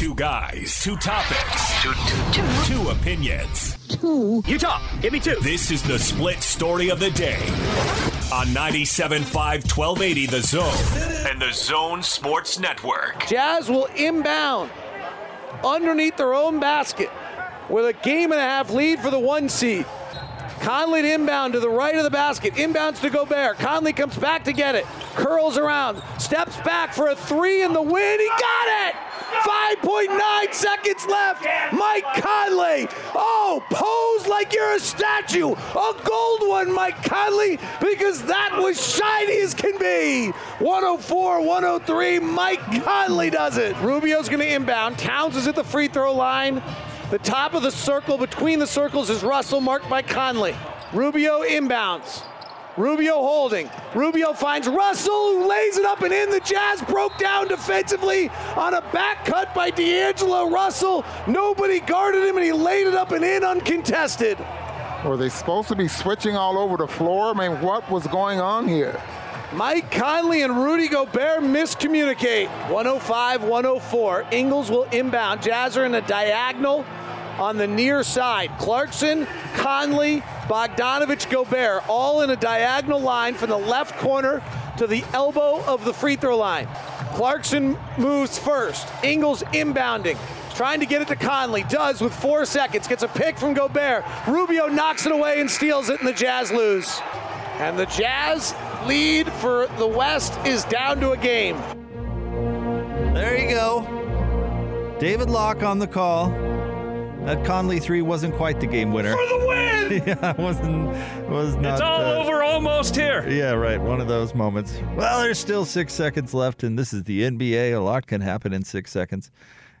Two guys, two topics, two, two, two. two opinions. Two. Utah, give me two. This is the split story of the day on 97.5 1280 The Zone and The Zone Sports Network. Jazz will inbound underneath their own basket with a game and a half lead for the one seed. Conley to inbound to the right of the basket. Inbounds to Gobert. Conley comes back to get it. Curls around. Steps back for a three in the win. He got it! 5.9 seconds left. Mike Conley. Oh, pose like you're a statue. A gold one, Mike Conley, because that was shiny as can be. 104, 103. Mike Conley does it. Rubio's going to inbound. Towns is at the free throw line. The top of the circle between the circles is Russell, marked by Conley. Rubio inbounds. Rubio holding. Rubio finds Russell, who lays up and in. The Jazz broke down defensively on a back cut by D'Angelo Russell. Nobody guarded him, and he laid it up and in uncontested. Were they supposed to be switching all over the floor? I mean, what was going on here? Mike Conley and Rudy Gobert miscommunicate. 105 104. Ingles will inbound. Jazz are in a diagonal on the near side. Clarkson, Conley, Bogdanovich, Gobert, all in a diagonal line from the left corner to the elbow of the free throw line. Clarkson moves first. Ingles inbounding. Trying to get it to Conley. Does with four seconds. Gets a pick from Gobert. Rubio knocks it away and steals it, and the Jazz lose. And the Jazz lead for the West is down to a game. There you go. David Locke on the call. That Conley three wasn't quite the game winner. For the win! yeah, wasn't was not. It's all uh, over almost here. Yeah, right. One of those moments. Well, there's still six seconds left, and this is the NBA. A lot can happen in six seconds,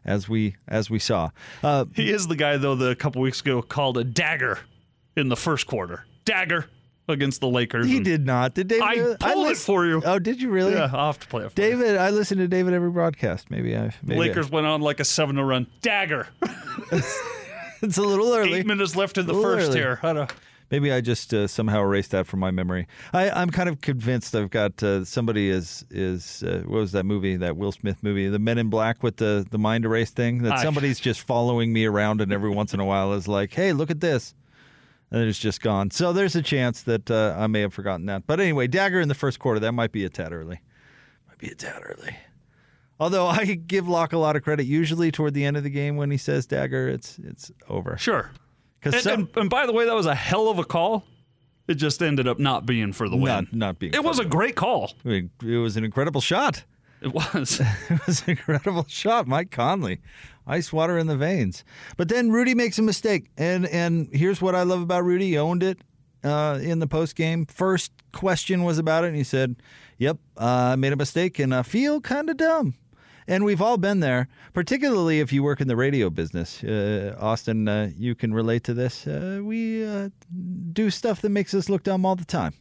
as we as we saw. Uh, he is the guy though. that a couple weeks ago called a dagger in the first quarter. Dagger against the Lakers. He did not. Did David? I pulled I it for you. Oh, did you really? Yeah, I'll have to play it for David, I listen to David every broadcast. Maybe I. Maybe Lakers I, went on like a seven to run. Dagger. it's a little early. Eight minutes left in the first early. here. I don't. Maybe I just uh, somehow erased that from my memory. I, I'm kind of convinced I've got uh, somebody is is uh, what was that movie that Will Smith movie the Men in Black with the the mind erase thing that I- somebody's just following me around and every once in a while is like hey look at this and it's just gone. So there's a chance that uh, I may have forgotten that. But anyway, dagger in the first quarter that might be a tad early. Might be a tad early. Although I give Locke a lot of credit, usually toward the end of the game when he says dagger, it's it's over. Sure. Because And, and, and by the way, that was a hell of a call. It just ended up not being for the win. not not being. it was a great call. I mean, it was an incredible shot. It was. It was an incredible shot, Mike Conley. Ice water in the veins. But then Rudy makes a mistake, and and here's what I love about Rudy. He owned it uh, in the post game. First question was about it, and he said, "Yep, uh, I made a mistake, and I feel kind of dumb." And we've all been there, particularly if you work in the radio business. Uh, Austin, uh, you can relate to this. Uh, we uh, do stuff that makes us look dumb all the time.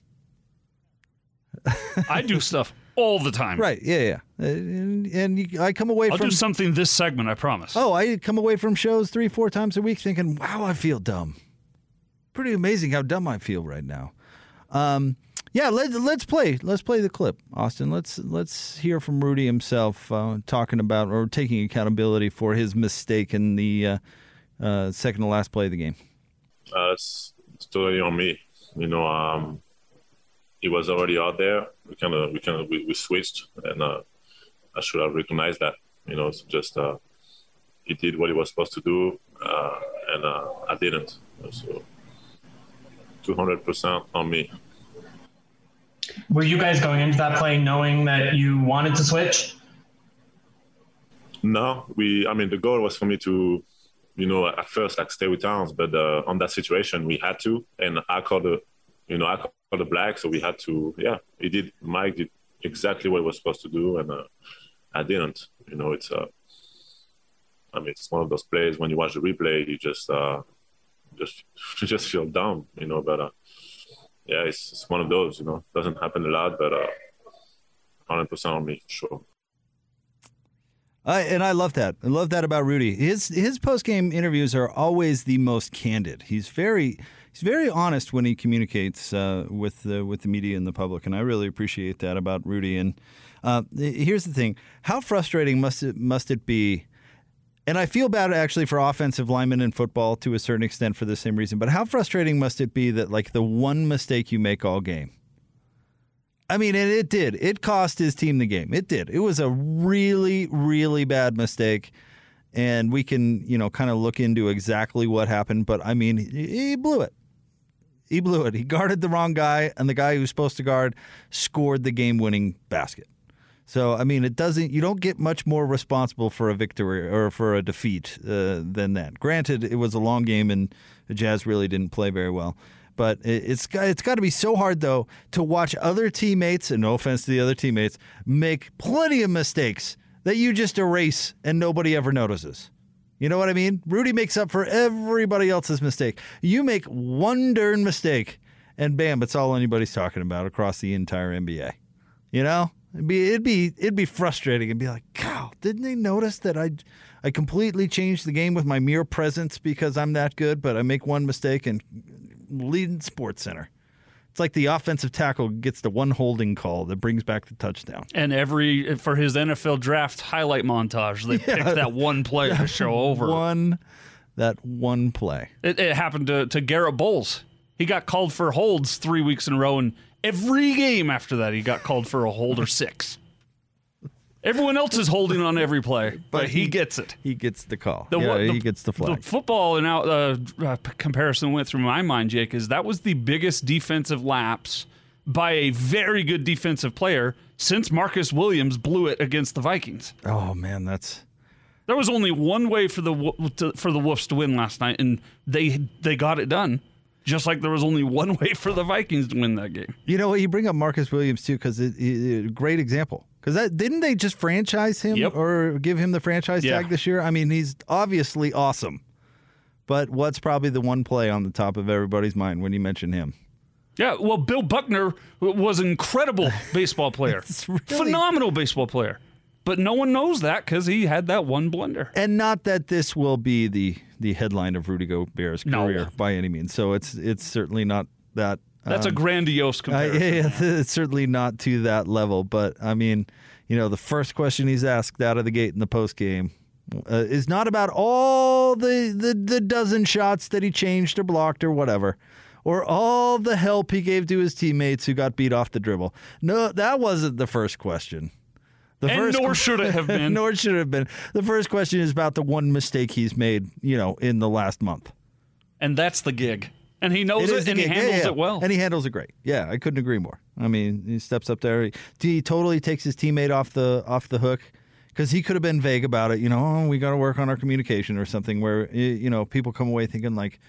I do stuff all the time. Right? Yeah, yeah. Uh, and and you, I come away I'll from do something this segment, I promise. Oh, I come away from shows three, four times a week thinking, wow, I feel dumb. Pretty amazing how dumb I feel right now. Um, yeah, let's let's play. Let's play the clip, Austin. Let's let's hear from Rudy himself uh, talking about or taking accountability for his mistake in the uh, uh, second to last play of the game. uh, it's, it's totally on me. You know, um, he was already out there. We kind of, we kind of, we, we switched, and uh, I should have recognized that. You know, it's just uh, he did what he was supposed to do, uh, and uh, I didn't. So, two hundred percent on me. Were you guys going into that play knowing that you wanted to switch? No, we. I mean, the goal was for me to, you know, at first like stay with Towns, but uh, on that situation we had to, and I called the, you know, I called the black, so we had to. Yeah, he did. Mike did exactly what he was supposed to do, and uh, I didn't. You know, it's. Uh, I mean, it's one of those plays when you watch the replay, you just, uh, just, you just feel dumb, you know. But uh, yeah, it's, it's one of those. You know, doesn't happen a lot, but uh, hundred percent on me, sure. I, and I love that. I love that about Rudy. His his post game interviews are always the most candid. He's very he's very honest when he communicates uh, with the with the media and the public, and I really appreciate that about Rudy. And uh, here's the thing: how frustrating must it must it be And I feel bad actually for offensive linemen in football to a certain extent for the same reason. But how frustrating must it be that like the one mistake you make all game? I mean, and it did. It cost his team the game. It did. It was a really, really bad mistake. And we can, you know, kind of look into exactly what happened. But I mean, he blew it. He blew it. He guarded the wrong guy, and the guy who was supposed to guard scored the game winning basket. So I mean, it doesn't. You don't get much more responsible for a victory or for a defeat uh, than that. Granted, it was a long game, and the Jazz really didn't play very well. But it, it's it's got to be so hard though to watch other teammates, and no offense to the other teammates, make plenty of mistakes that you just erase and nobody ever notices. You know what I mean? Rudy makes up for everybody else's mistake. You make one darn mistake, and bam, it's all anybody's talking about across the entire NBA. You know? It'd be it'd be it'd be frustrating and be like, "Cow, didn't they notice that I I completely changed the game with my mere presence because I'm that good, but I make one mistake and lead SportsCenter." It's like the offensive tackle gets the one holding call that brings back the touchdown. And every for his NFL draft highlight montage, they yeah. picked that one play to show over one that one play. It, it happened to to Garett Bolles. He got called for holds three weeks in a row and Every game after that, he got called for a hold or six. Everyone else is holding on every play, but, but he, he, gets it. He gets the call. The, yeah, the, he gets the flag. The football and out uh, uh, comparison went through my mind, Jake, is that was the biggest defensive lapse by a very good defensive player since Marcus Williams blew it against the Vikings. Oh man, that's there was only one way for the for the Wolves to win last night, and they they got it done just like there was only one way for the Vikings to win that game. You know, you bring up Marcus Williams too because it, it, great example. Because that didn't they just franchise him yep. or give him the franchise yeah. tag this year? I mean, he's obviously awesome. But what's probably the one play on the top of everybody's mind when you mention him? Yeah, well, Bill Buckner was an incredible baseball player, really... phenomenal baseball player. But no one knows that because he had that one blunder. And not that this will be the the headline of Rudy Gobert's career no. by any means. So it's it's certainly not that. That's um, a grandiose comparison. Uh, yeah, it's certainly not to that level. But I mean, you know, the first question he's asked out of the gate in the post game uh, is not about all the, the the dozen shots that he changed or blocked or whatever or all the help he gave to his teammates who got beat off the dribble. No, that wasn't the first question. The and nor should it have been. nor should it have been. The first question is about the one mistake he's made, you know, in the last month. And that's the gig. And he knows it, it and he handles yeah, yeah. it well. And he handles it great. Yeah, I couldn't agree more. I mean, he steps up there. He, he totally takes his teammate off the off the hook because he could have been vague about it. You know, oh, we got to work on our communication or something. Where you know people come away thinking like,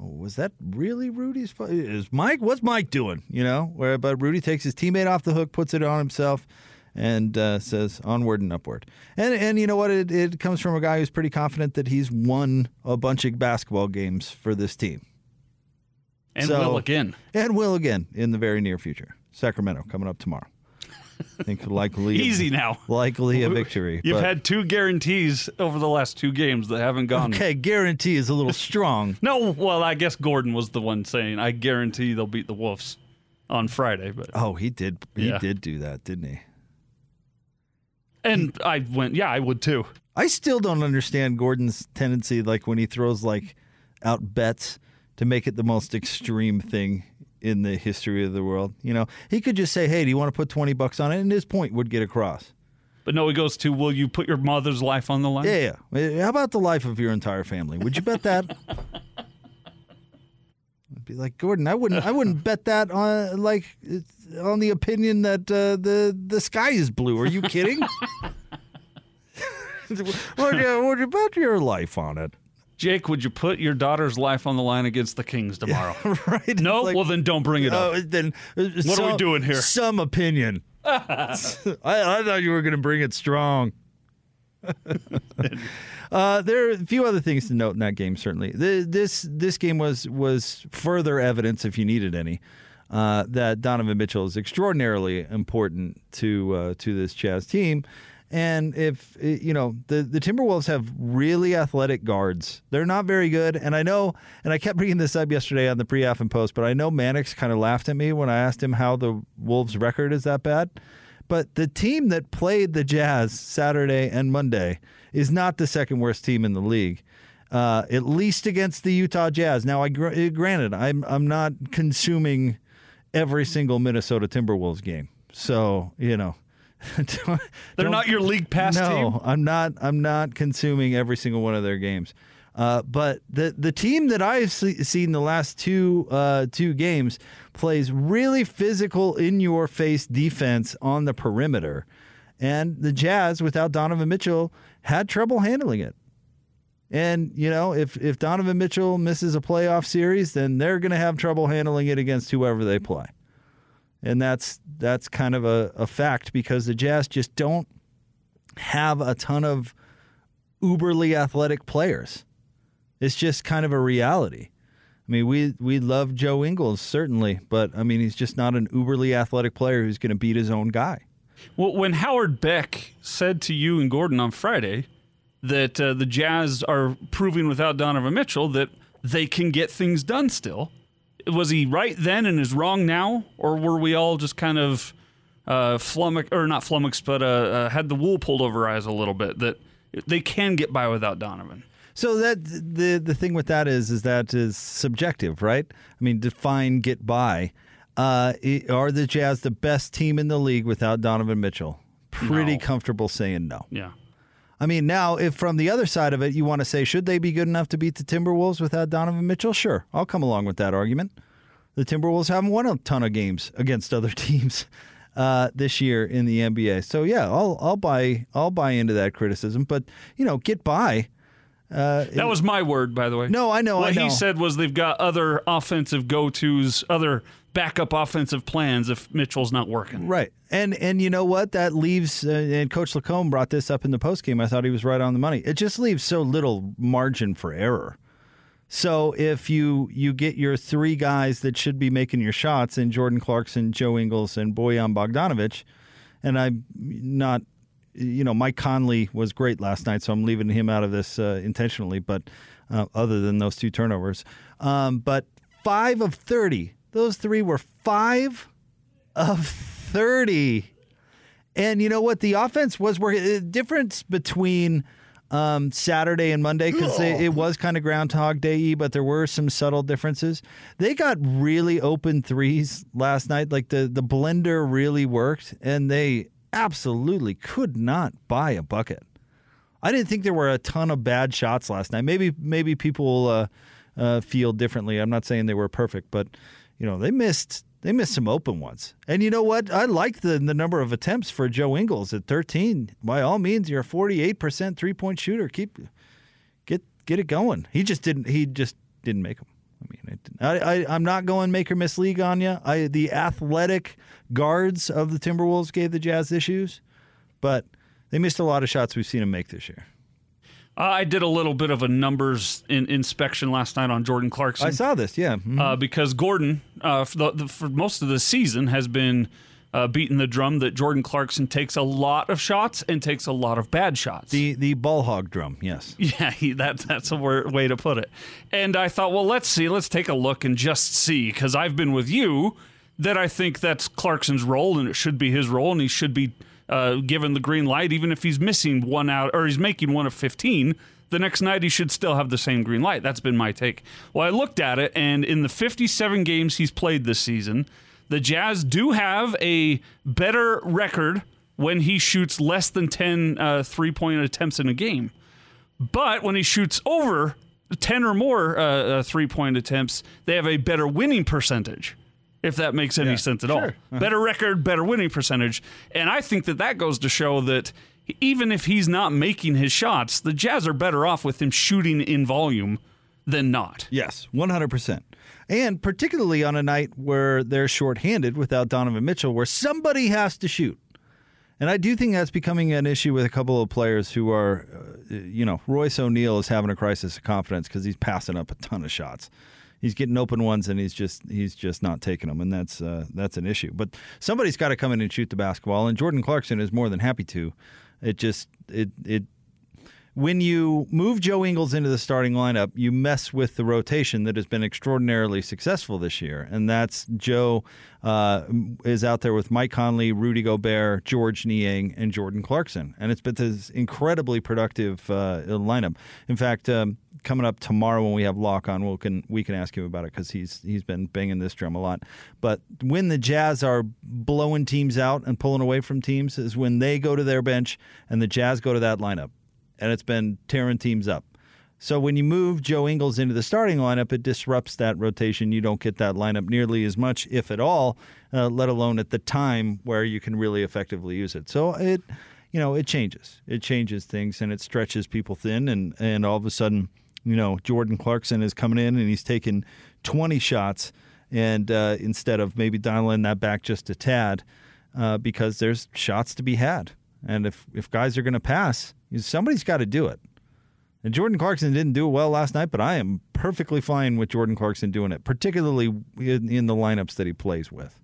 oh, was that really Rudy's? Is Mike? What's Mike doing? You know, where but Rudy takes his teammate off the hook, puts it on himself and uh, says onward and upward. And and you know what? It, it comes from a guy who's pretty confident that he's won a bunch of basketball games for this team. And so, will again. And will again in the very near future. Sacramento coming up tomorrow. I think likely easy now. Likely a victory. You've but, had two guarantees over the last two games that haven't gone. Okay, guarantee is a little strong. no, well, I guess Gordon was the one saying, "I guarantee they'll beat the Wolves on Friday." But oh, he did. He yeah. did do that, didn't he? And I went, yeah, I would too. I still don't understand Gordon's tendency, like when he throws like out bets to make it the most extreme thing in the history of the world. You know, he could just say, "Hey, do you want to put twenty bucks on it?" and his point would get across. But no, he goes to, "Will you put your mother's life on the line?" Yeah, yeah. How about the life of your entire family? Would you bet that? Be like Gordon. I wouldn't. I wouldn't bet that on like on the opinion that uh, the the sky is blue. Are you kidding? would, you, would you bet your life on it? Jake, would you put your daughter's life on the line against the Kings tomorrow? Right. No. Like, well, then don't bring it up. Uh, then uh, what some, are we doing here? Some opinion. I, I thought you were going to bring it strong. Uh, there are a few other things to note in that game. Certainly, the, this this game was was further evidence, if you needed any, uh, that Donovan Mitchell is extraordinarily important to uh, to this Jazz team. And if you know the the Timberwolves have really athletic guards, they're not very good. And I know, and I kept bringing this up yesterday on the pre-half and post, but I know Mannix kind of laughed at me when I asked him how the Wolves' record is that bad. But the team that played the Jazz Saturday and Monday is not the second worst team in the league. Uh, at least against the Utah Jazz. Now, I gr- granted, I'm I'm not consuming every single Minnesota Timberwolves game, so you know, They're don't- not your league pass no, team. I'm not. I'm not consuming every single one of their games. Uh, but the the team that I've se- seen the last two uh, two games plays really physical, in your face defense on the perimeter, and the Jazz without Donovan Mitchell had trouble handling it. And you know, if if Donovan Mitchell misses a playoff series, then they're going to have trouble handling it against whoever they play. And that's that's kind of a, a fact because the Jazz just don't have a ton of uberly athletic players. It's just kind of a reality. I mean, we we love Joe Ingles certainly, but I mean, he's just not an uberly athletic player who's going to beat his own guy. Well, when Howard Beck said to you and Gordon on Friday that uh, the Jazz are proving without Donovan Mitchell that they can get things done still, was he right then and is wrong now, or were we all just kind of uh, flummoxed, or not flummoxed, but uh, uh, had the wool pulled over our eyes a little bit that they can get by without Donovan? So that the the thing with that is is that is subjective, right? I mean, define get by. Uh, are the Jazz the best team in the league without Donovan Mitchell? Pretty No. comfortable saying no. Yeah. I mean, now if from the other side of it, you want to say should they be good enough to beat the Timberwolves without Donovan Mitchell? Sure, I'll come along with that argument. The Timberwolves haven't won a ton of games against other teams uh, this year in the NBA. So yeah, I'll I'll buy I'll buy into that criticism. But you know, get by. Uh, That was my word, by the way. No, I know, What I know. he said was they've got other offensive go tos, other backup offensive plans if Mitchell's not working. Right. And and you know what? That leaves uh, and Coach Lacombe brought this up in the postgame. I thought he was right on the money. It just leaves so little margin for error. So if you you get your three guys that should be making your shots in Jordan Clarkson, Joe Ingles, and Bojan Bogdanovich, and I'm not you know, Mike Conley was great last night, so I'm leaving him out of this uh, intentionally. But uh, other than those two turnovers, um, but five of thirty, those three were five of thirty. And you know what? The offense was working. The difference between um, Saturday and Monday because it was kind of Groundhog Day, but there were some subtle differences. They got really open threes last night. Like the the blender really worked, and they absolutely could not buy a bucket. I didn't think there were a ton of bad shots last night. Maybe maybe people uh, uh, feel differently. I'm not saying they were perfect, but you know they missed they missed some open ones. And you know what? I like the the number of attempts for Joe Ingles at 13. By all means, you're a 48 percent three point shooter. Keep get get it going. He just didn't. He just didn't make them. I mean, I, I I'm not going make or miss league on you. I the athletic guards of the Timberwolves gave the Jazz issues, but they missed a lot of shots we've seen them make this year. Uh, I did a little bit of a numbers in, inspection last night on Jordan Clarkson. I saw this, yeah. Mhm. uh, because Gordon, uh, for, the, the, for most of the season, has been uh, beating the drum that Jordan Clarkson takes a lot of shots and takes a lot of bad shots. the the ball hog drum, yes. Yeah, he, that, that's a word, way to put it. And I thought, well, let's see, let's take a look and just see, because I've been with you that I think that's Clarkson's role, and it should be his role, and he should be uh, given the green light, even if he's missing one out or he's making one of 15. The next night, he should still have the same green light. That's been my take. Well, I looked at it, and in the 57 games he's played this season, the Jazz do have a better record when he shoots less than 10 uh, three point attempts in a game. But when he shoots over 10 or more uh, uh, three point attempts, they have a better winning percentage, if that makes any sense at all. Better record, better winning percentage. And I think that that goes to show that even if he's not making his shots, the Jazz are better off with him shooting in volume than not. Yes, 100%. And particularly on a night where they're shorthanded without Donovan Mitchell, where somebody has to shoot. And I do think that's becoming an issue with a couple of players who are, uh, you know, Royce O'Neale is having a crisis of confidence because he's passing up a ton of shots. He's getting open ones and he's just he's just not taking them, and that's uh, that's an issue. But somebody's got to come in and shoot the basketball, and Jordan Clarkson is more than happy to. It just it it when you move Joe Ingles into the starting lineup, you mess with the rotation that has been extraordinarily successful this year. And that's Joe uh, is out there with Mike Conley, Rudy Gobert, Georges Niang, and Jordan Clarkson. And it's been this incredibly productive uh, lineup. In fact, um, coming up tomorrow when we have Locke on, we can we can ask him about it because he's he's been banging this drum a lot. But when the Jazz are blowing teams out and pulling away from teams, is when they go to their bench and the Jazz go to that lineup and it's been tearing teams up. So when you move Joe Ingles into the starting lineup, it disrupts that rotation. You don't get that lineup nearly as much, if at all, uh, let alone at the time where you can really effectively use it. So it, you know, it changes. It changes things and it stretches people thin, and and all of a sudden, you know, Jordan Clarkson is coming in and he's taking 20 shots, and uh, instead of maybe dialing that back just a tad, uh, because there's shots to be had. And if, if guys are going to pass, somebody's got to do it. And Jordan Clarkson didn't do it well last night, but I am perfectly fine with Jordan Clarkson doing it, particularly in, in the lineups that he plays with.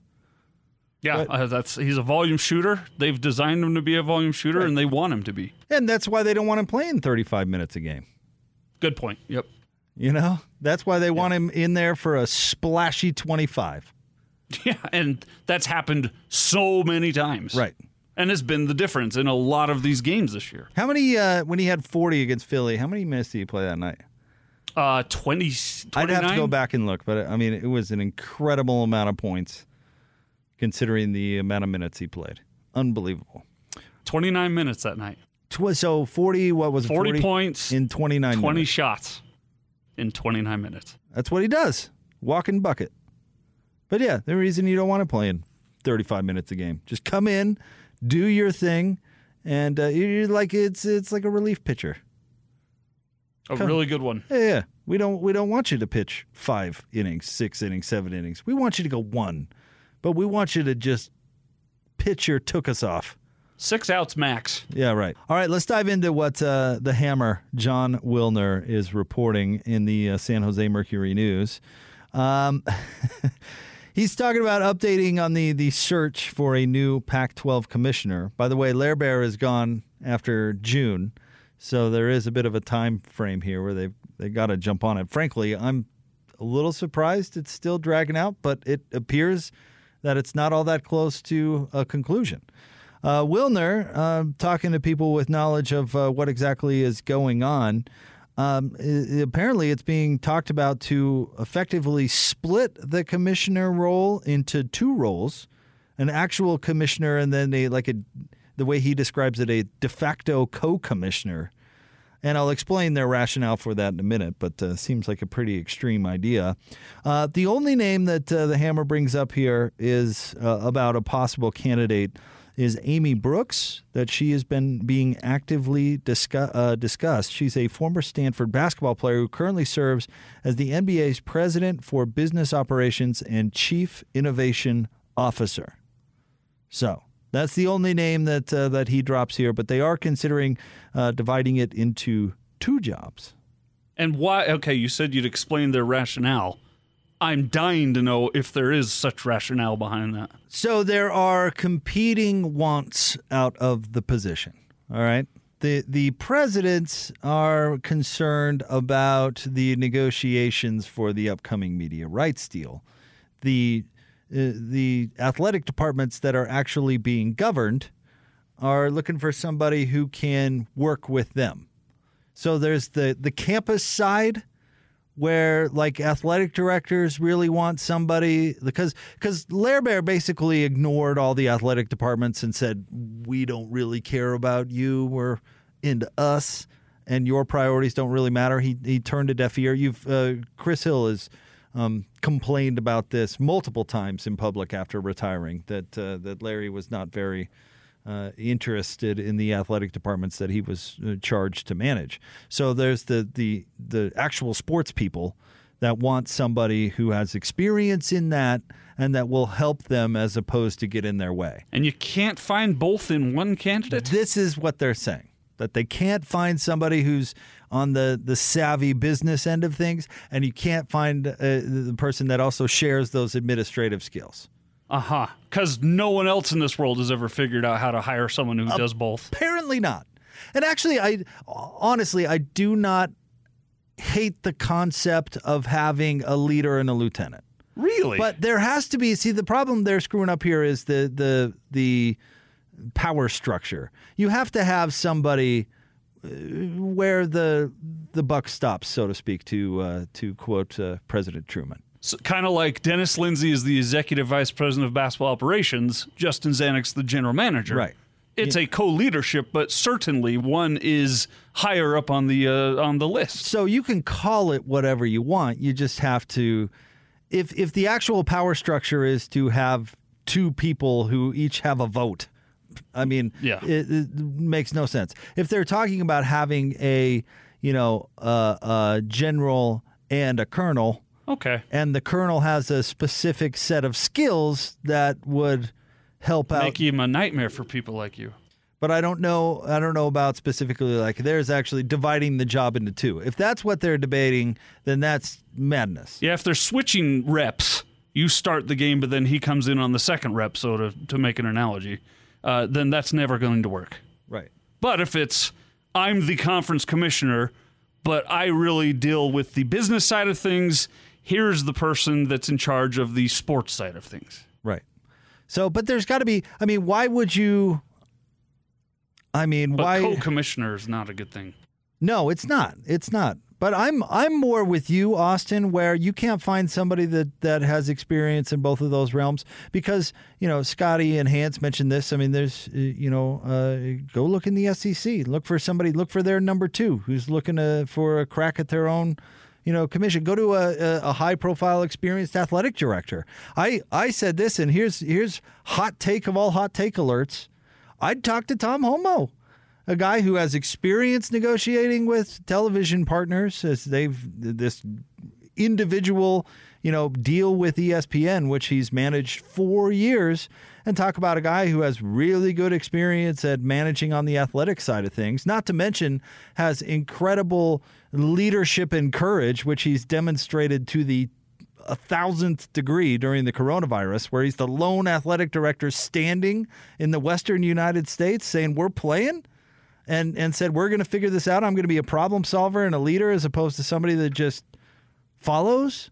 Yeah, uh, that's he's a volume shooter. They've designed him to be a volume shooter, right. and they want him to be. And that's why they don't want him playing 35 minutes a game. Good point. Yep. You know, that's why they yeah. want him in there for a splashy 25. Yeah, and that's happened so many times. Right and it's been the difference in a lot of these games this year. How many, uh, when he had 40 against Philly, how many minutes did he play that night? Uh, 20, 29? I'd have to go back and look, but I mean, it was an incredible amount of points considering the amount of minutes he played. Unbelievable. 29 minutes that night. Tw- so 40, what was it? 40, 40 points in 29 20 minutes. shots in 29 minutes. That's what he does. Walking bucket. But yeah, the reason you don't want to play in 35 minutes a game. Just come in, do your thing, and uh, you're like it's it's like a relief pitcher. A Come. really good one. Yeah, yeah. We don't we don't want you to pitch five innings, six innings, seven innings. We want you to go one, but we want you to just pitcher took us off. Six outs max. Yeah, right. All right, let's dive into what uh, the hammer, Jon Wilner, is reporting in the uh, San Jose Mercury News. Um, He's talking about updating on the, the search for a new Pac 12 commissioner. By the way, Lair Bear is gone after June, so there is a bit of a time frame here where they've they got to jump on it. Frankly, I'm a little surprised it's still dragging out, but it appears that it's not all that close to a conclusion. Uh, Wilner, uh, talking to people with knowledge of uh, what exactly is going on, um, apparently, it's being talked about to effectively split the commissioner role into two roles: an actual commissioner and then a like a the way he describes it, a de facto co-commissioner. And I'll explain their rationale for that in a minute, but uh, seems like a pretty extreme idea. Uh, the only name that uh, the Hammer brings up here is uh, about a possible candidate is Amy Brooks, that she has been being actively discuss, uh, discussed. She's a former Stanford basketball player who currently serves as the NBA's president for business operations and chief innovation officer. So that's the only name that uh, that he drops here, but they are considering uh, dividing it into two jobs. And why? Okay, you said you'd explain their rationale. I'm dying to know if there is such rationale behind that. So there are competing wants out of the position. All right. The the presidents are concerned about the negotiations for the upcoming media rights deal. The uh, the athletic departments that are actually being governed are looking for somebody who can work with them. So there's the the campus side where like athletic directors really want somebody because because Lair Bear basically ignored all the athletic departments and said we don't really care about you. We're into us and your priorities don't really matter. He he turned a deaf ear. You've uh, Chris Hill has um, complained about this multiple times in public after retiring that uh, that Larry was not very uh, interested in the athletic departments that he was uh, charged to manage. So there's the the the actual sports people that want somebody who has experience in that and that will help them as opposed to get in their way. And you can't find both in one candidate? This is what they're saying. That they can't find somebody who's on the, the savvy business end of things, and you can't find uh, the person that also shares those administrative skills. Uh huh. Because no one else in this world has ever figured out how to hire someone who does both. Apparently not. And actually, I honestly, I do not hate the concept of having a leader and a lieutenant. Really? But there has to be. See, the problem they're screwing up here is the the the power structure. You have to have somebody uh, where the the buck stops, so to speak, to uh, to quote uh, President Truman. So, kind of like Dennis Lindsey is the executive vice president of basketball operations, Justin Zanik's the general manager. Right. It's a co-leadership, but certainly one is higher up on the uh, on the list. So you can call it whatever you want. You just have to if if the actual power structure is to have two people who each have a vote. I mean, Yeah. it, it makes no sense. If they're talking about having a, you know, uh, a general and a colonel, Okay. and the colonel has a specific set of skills that would help out Make him a nightmare for people like you. but I don't know. I don't know about specifically like there's actually dividing the job into two. If that's what they're debating, then that's madness. Yeah, if they're switching reps, you start the game, but then he comes in on the second rep. So to to make an analogy, uh, then that's never going to work. Right. But if it's I'm the conference commissioner, but I really deal with the business side of things, here's the person that's in charge of the sports side of things. Right. So, but there's got to be. I mean, why would you? I mean, But why? co-commissioner is not a good thing. No, it's not. It's not. But I'm I'm more with you, Austin, where you can't find somebody that that has experience in both of those realms because you know Scotty and Hans mentioned this. I mean, there's uh, you know uh, go look in the SEC, look for somebody, look for their number two who's looking to, for a crack at their own you know commission. Go to a, a, high profile, experienced athletic director. I I said this, and here's here's hot take of all hot take alerts. I'd talk to Tom Holmoe a guy who has experience negotiating with television partners as they've this individual you know deal with ESPN which he's managed 4 years and talk about a guy who has really good experience at managing on the athletic side of things not to mention has incredible leadership and courage which he's demonstrated to the a thousandth degree during the coronavirus, where he's the lone athletic director standing in the Western United States saying, We're playing and and said we're going to figure this out. I'm going to be a problem solver and a leader as opposed to somebody that just follows,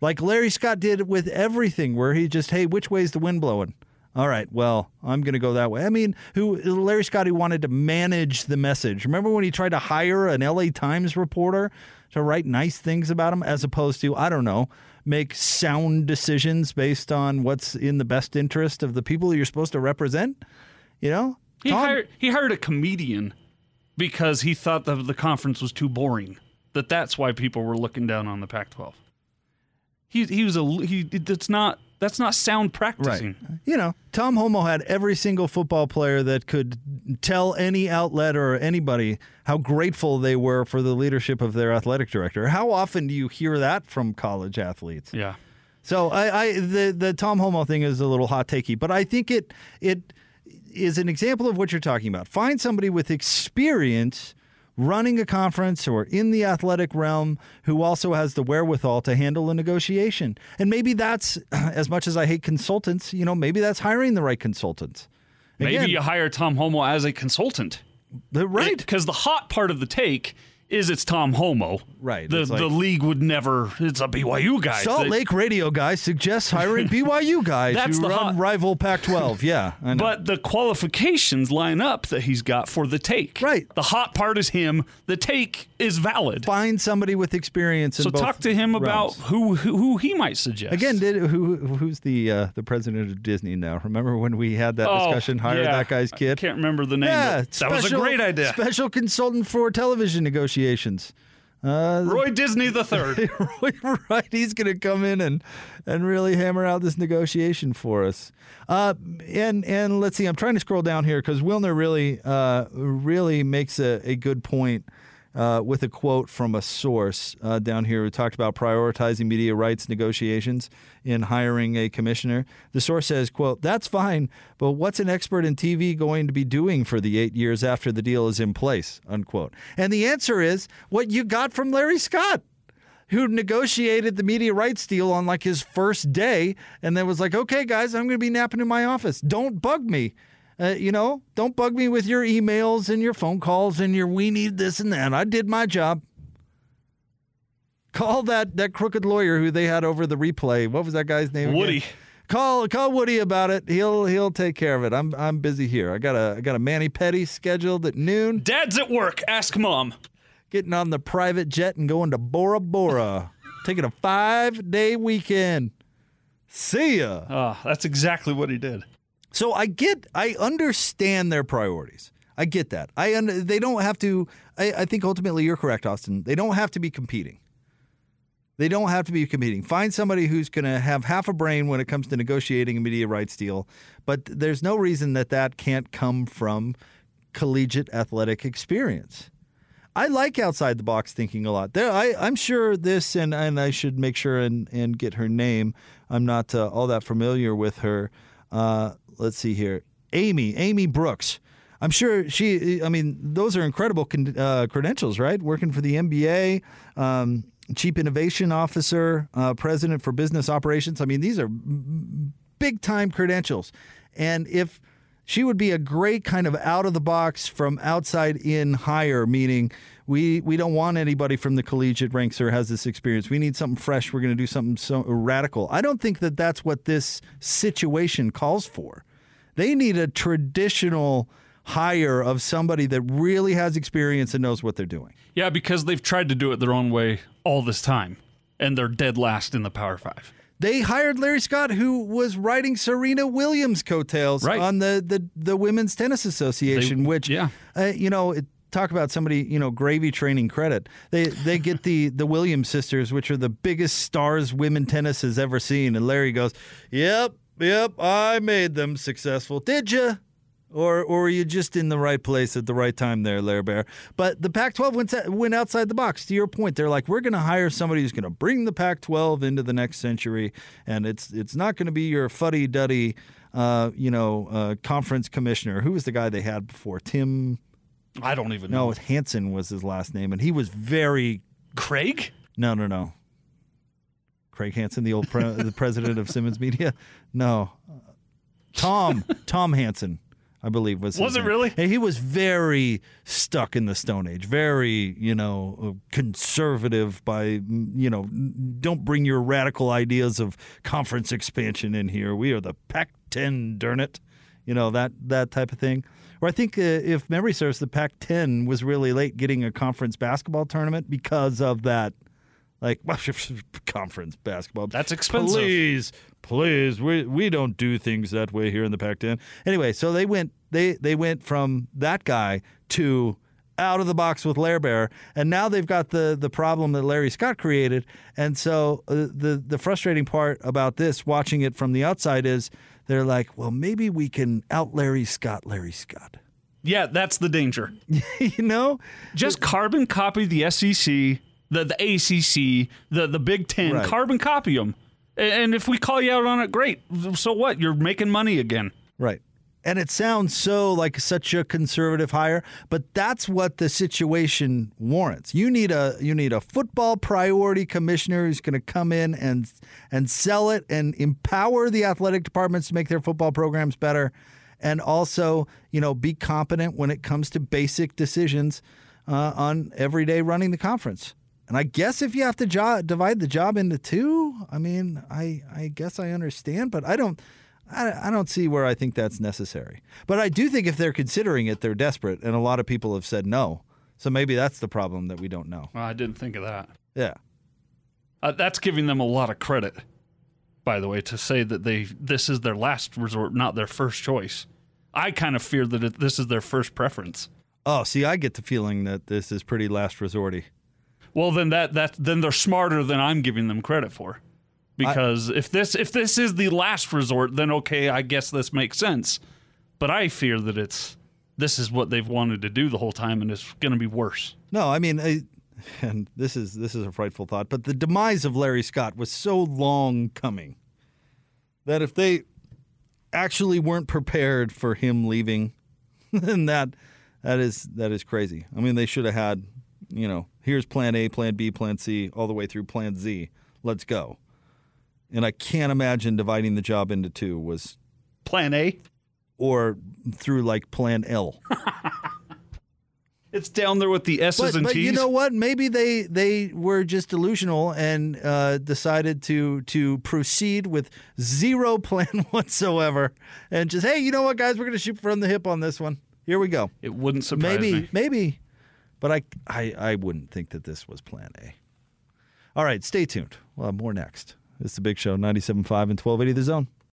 like Larry Scott did with everything, where he just hey, which way's the wind blowing? All right, well, I'm going to go that way. I mean, who Larry Scott who wanted to manage the message. Remember when he tried to hire an LA Times reporter to write nice things about him as opposed to, I don't know, make sound decisions based on what's in the best interest of the people you're supposed to represent? You know? He Tom- hired he hired a comedian because he thought that the conference was too boring. That that's why people were looking down on the Pac-12. He he was a he. That's not that's not sound practicing. You know, Tom Holmoe had every single football player that could tell any outlet or anybody how grateful they were for the leadership of their athletic director. How often do you hear that from college athletes? Yeah. So I, I the the Tom Holmoe thing is a little hot takey, but I think it it is an example of what you're talking about. Find somebody with experience running a conference or in the athletic realm who also has the wherewithal to handle a negotiation. And maybe that's as much as I hate consultants, you know, maybe that's hiring the right consultants. Maybe Again, you hire Tom Holmoe as a consultant. right. Because the hot part of the take is it's Tom Holmoe. Right, The like- the league would never. It's a BYU guy. Salt They- Lake radio guy suggests hiring BYU guys That's who the run hot- rival Pac-12. Yeah. But the qualifications line up that he's got for the take. Right. The hot part is him. The take is valid. find somebody with experience. In So talk to him about who, who who he might suggest. Again, did who who's the uh, the president of Disney now? Remember when we had that Oh, discussion? Hire yeah. that guy's kid. I can't remember the name. yeah, but that was a great idea. Special consultant for television negotiations. Uh, Roy Disney the third. right, he's going to come in and and really hammer out this negotiation for us. Uh, and and let's see, I'm trying to scroll down here because Wilner really uh, really makes a, a good point. Uh, with a quote from a source uh, down here who talked about prioritizing media rights negotiations in hiring a commissioner. The source says, quote, that's fine, but what's an expert in TV going to be doing for the eight years after the deal is in place, unquote. And the answer is what you got from Larry Scott who negotiated the media rights deal on like his first day and then was like, okay, guys, I'm going to be napping in my office. Don't bug me. Uh, you know, don't bug me with your emails and your phone calls and your we need this and that. I did my job. Call that that crooked lawyer who they had over the replay. What was that guy's name? again? Woodie. Call call Woodie about it. He'll he'll take care of it. I'm I'm busy here. I got a I got a Manny Petty scheduled at noon. Dad's at work. Ask mom. Getting on the private jet and going to Bora Bora. Taking a five day weekend. See ya. Oh, that's exactly what he did. So I get, I understand their priorities. I get that. I they don't have to. I, I think ultimately you're correct, Austin. They don't have to be competing. They don't have to be competing. Find somebody who's going to have half a brain when it comes to negotiating a media rights deal. But there's no reason that that can't come from collegiate athletic experience. I like outside the box thinking a lot. There, I, I'm sure this, and, and I should make sure and, and get her name. I'm not uh, all that familiar with her. Uh, let's see here. Amy, Amy Brooks. I'm sure she, I mean, those are incredible con- uh, credentials, right? Working for the NBA, um, Chief Innovation Officer, uh, President for Business Operations. I mean, these are big time credentials. And if she would be a great kind of out of the box from outside in hire, meaning we we don't want anybody from the collegiate ranks or has this experience. We need something fresh. We're going to do something so radical. I don't think that that's what this situation calls for. They need a traditional hire of somebody that really has experience and knows what they're doing. Yeah, because they've tried to do it their own way all this time, and they're dead last in the Power Five. They hired Larry Scott, who was riding Serena Williams' coattails Right. on the, the, the Women's Tennis Association, They- which, yeah. uh, you know, it, talk about somebody, you know, gravy training credit. They they get the the Williams sisters, which are the biggest stars women tennis has ever seen. And Larry goes, "Yep, yep, I made them successful. Did you?" Or, or were you just in the right place at the right time there, Larry Bear? But the Pac-12 went went outside the box. To your point, they're like, we're going to hire somebody who's going to bring the Pac-12 into the next century, and it's it's not going to be your fuddy-duddy, uh, you know, uh, conference commissioner. Who was the guy they had before? Tim? I don't even know. No, Hansen was his last name, and he was very Craig? no, no, no. Craig Hansen, the old pre- the president of Simmons Media. No, Tom Tom Hansen, I believe was. his Was it name. really? And he was very stuck in the Stone Age. Very, you know, uh, conservative. By you know, don't bring your radical ideas of conference expansion in here. We are the Pac-10, darn it. You know that that type of thing. Or I think, uh, if memory serves, the Pac-10 was really late getting a conference basketball tournament because of that like conference basketball. That's expensive. Please, please, we we don't do things that way here in the Pac-10. Anyway, so they went they they went from that guy to out of the box with Lair Bear, and now they've got the the problem that Larry Scott created. And so uh, the the frustrating part about this, watching it from the outside, is they're like, well, maybe we can out Larry Scott, Larry Scott. Yeah, that's the danger. you know, Just carbon copy the SEC, the the ACC, the the Big Ten. Right. Carbon copy them, and if we call you out on it, great. So what? You're making money again. Right. And it sounds so like such a conservative hire, but that's what the situation warrants. You need a you need a football priority commissioner who's going to come in and and sell it and empower the athletic departments to make their football programs better and also, you know, be competent when it comes to basic decisions uh, on everyday running the conference. And I guess if you have to jo- divide the job into two, I mean, I I guess I understand, but I don't I, I don't see where I think that's necessary. But I do think if they're considering it, they're desperate, and a lot of people have said no. So maybe that's the problem that we don't know. Well, I didn't think of that. Yeah. Uh, that's giving them a lot of credit, by the way, to say that they this is their last resort, not their first choice. I kind of fear that it, this is their first preference. Oh, see, I get the feeling that this is pretty last resorty. Well, then that that then they're smarter than I'm giving them credit for. Because if this if this is the last resort, then okay, I guess this makes sense. But I fear that it's this is what they've wanted to do the whole time, and it's going to be worse. No, I mean, I, and this is this is a frightful thought, but the demise of Larry Scott was so long coming that if they actually weren't prepared for him leaving, then that that is that is crazy. I mean, they should have had, you know, here's plan A, plan B, plan C, all the way through plan Z. Let's go. And I can't imagine dividing the job into two was Plan A. or through like Plan L. It's down there with the S's But, and but T's. you know what? Maybe they they were just delusional and uh, decided to to proceed with zero plan whatsoever, and just hey, you know what, guys, we're going to shoot from the hip on this one. Here we go. it wouldn't surprise maybe me. maybe, but I, I I wouldn't think that this was Plan A. All right, stay tuned. We'll have more next. It's the Big Show, 97.5 and 1280 The Zone.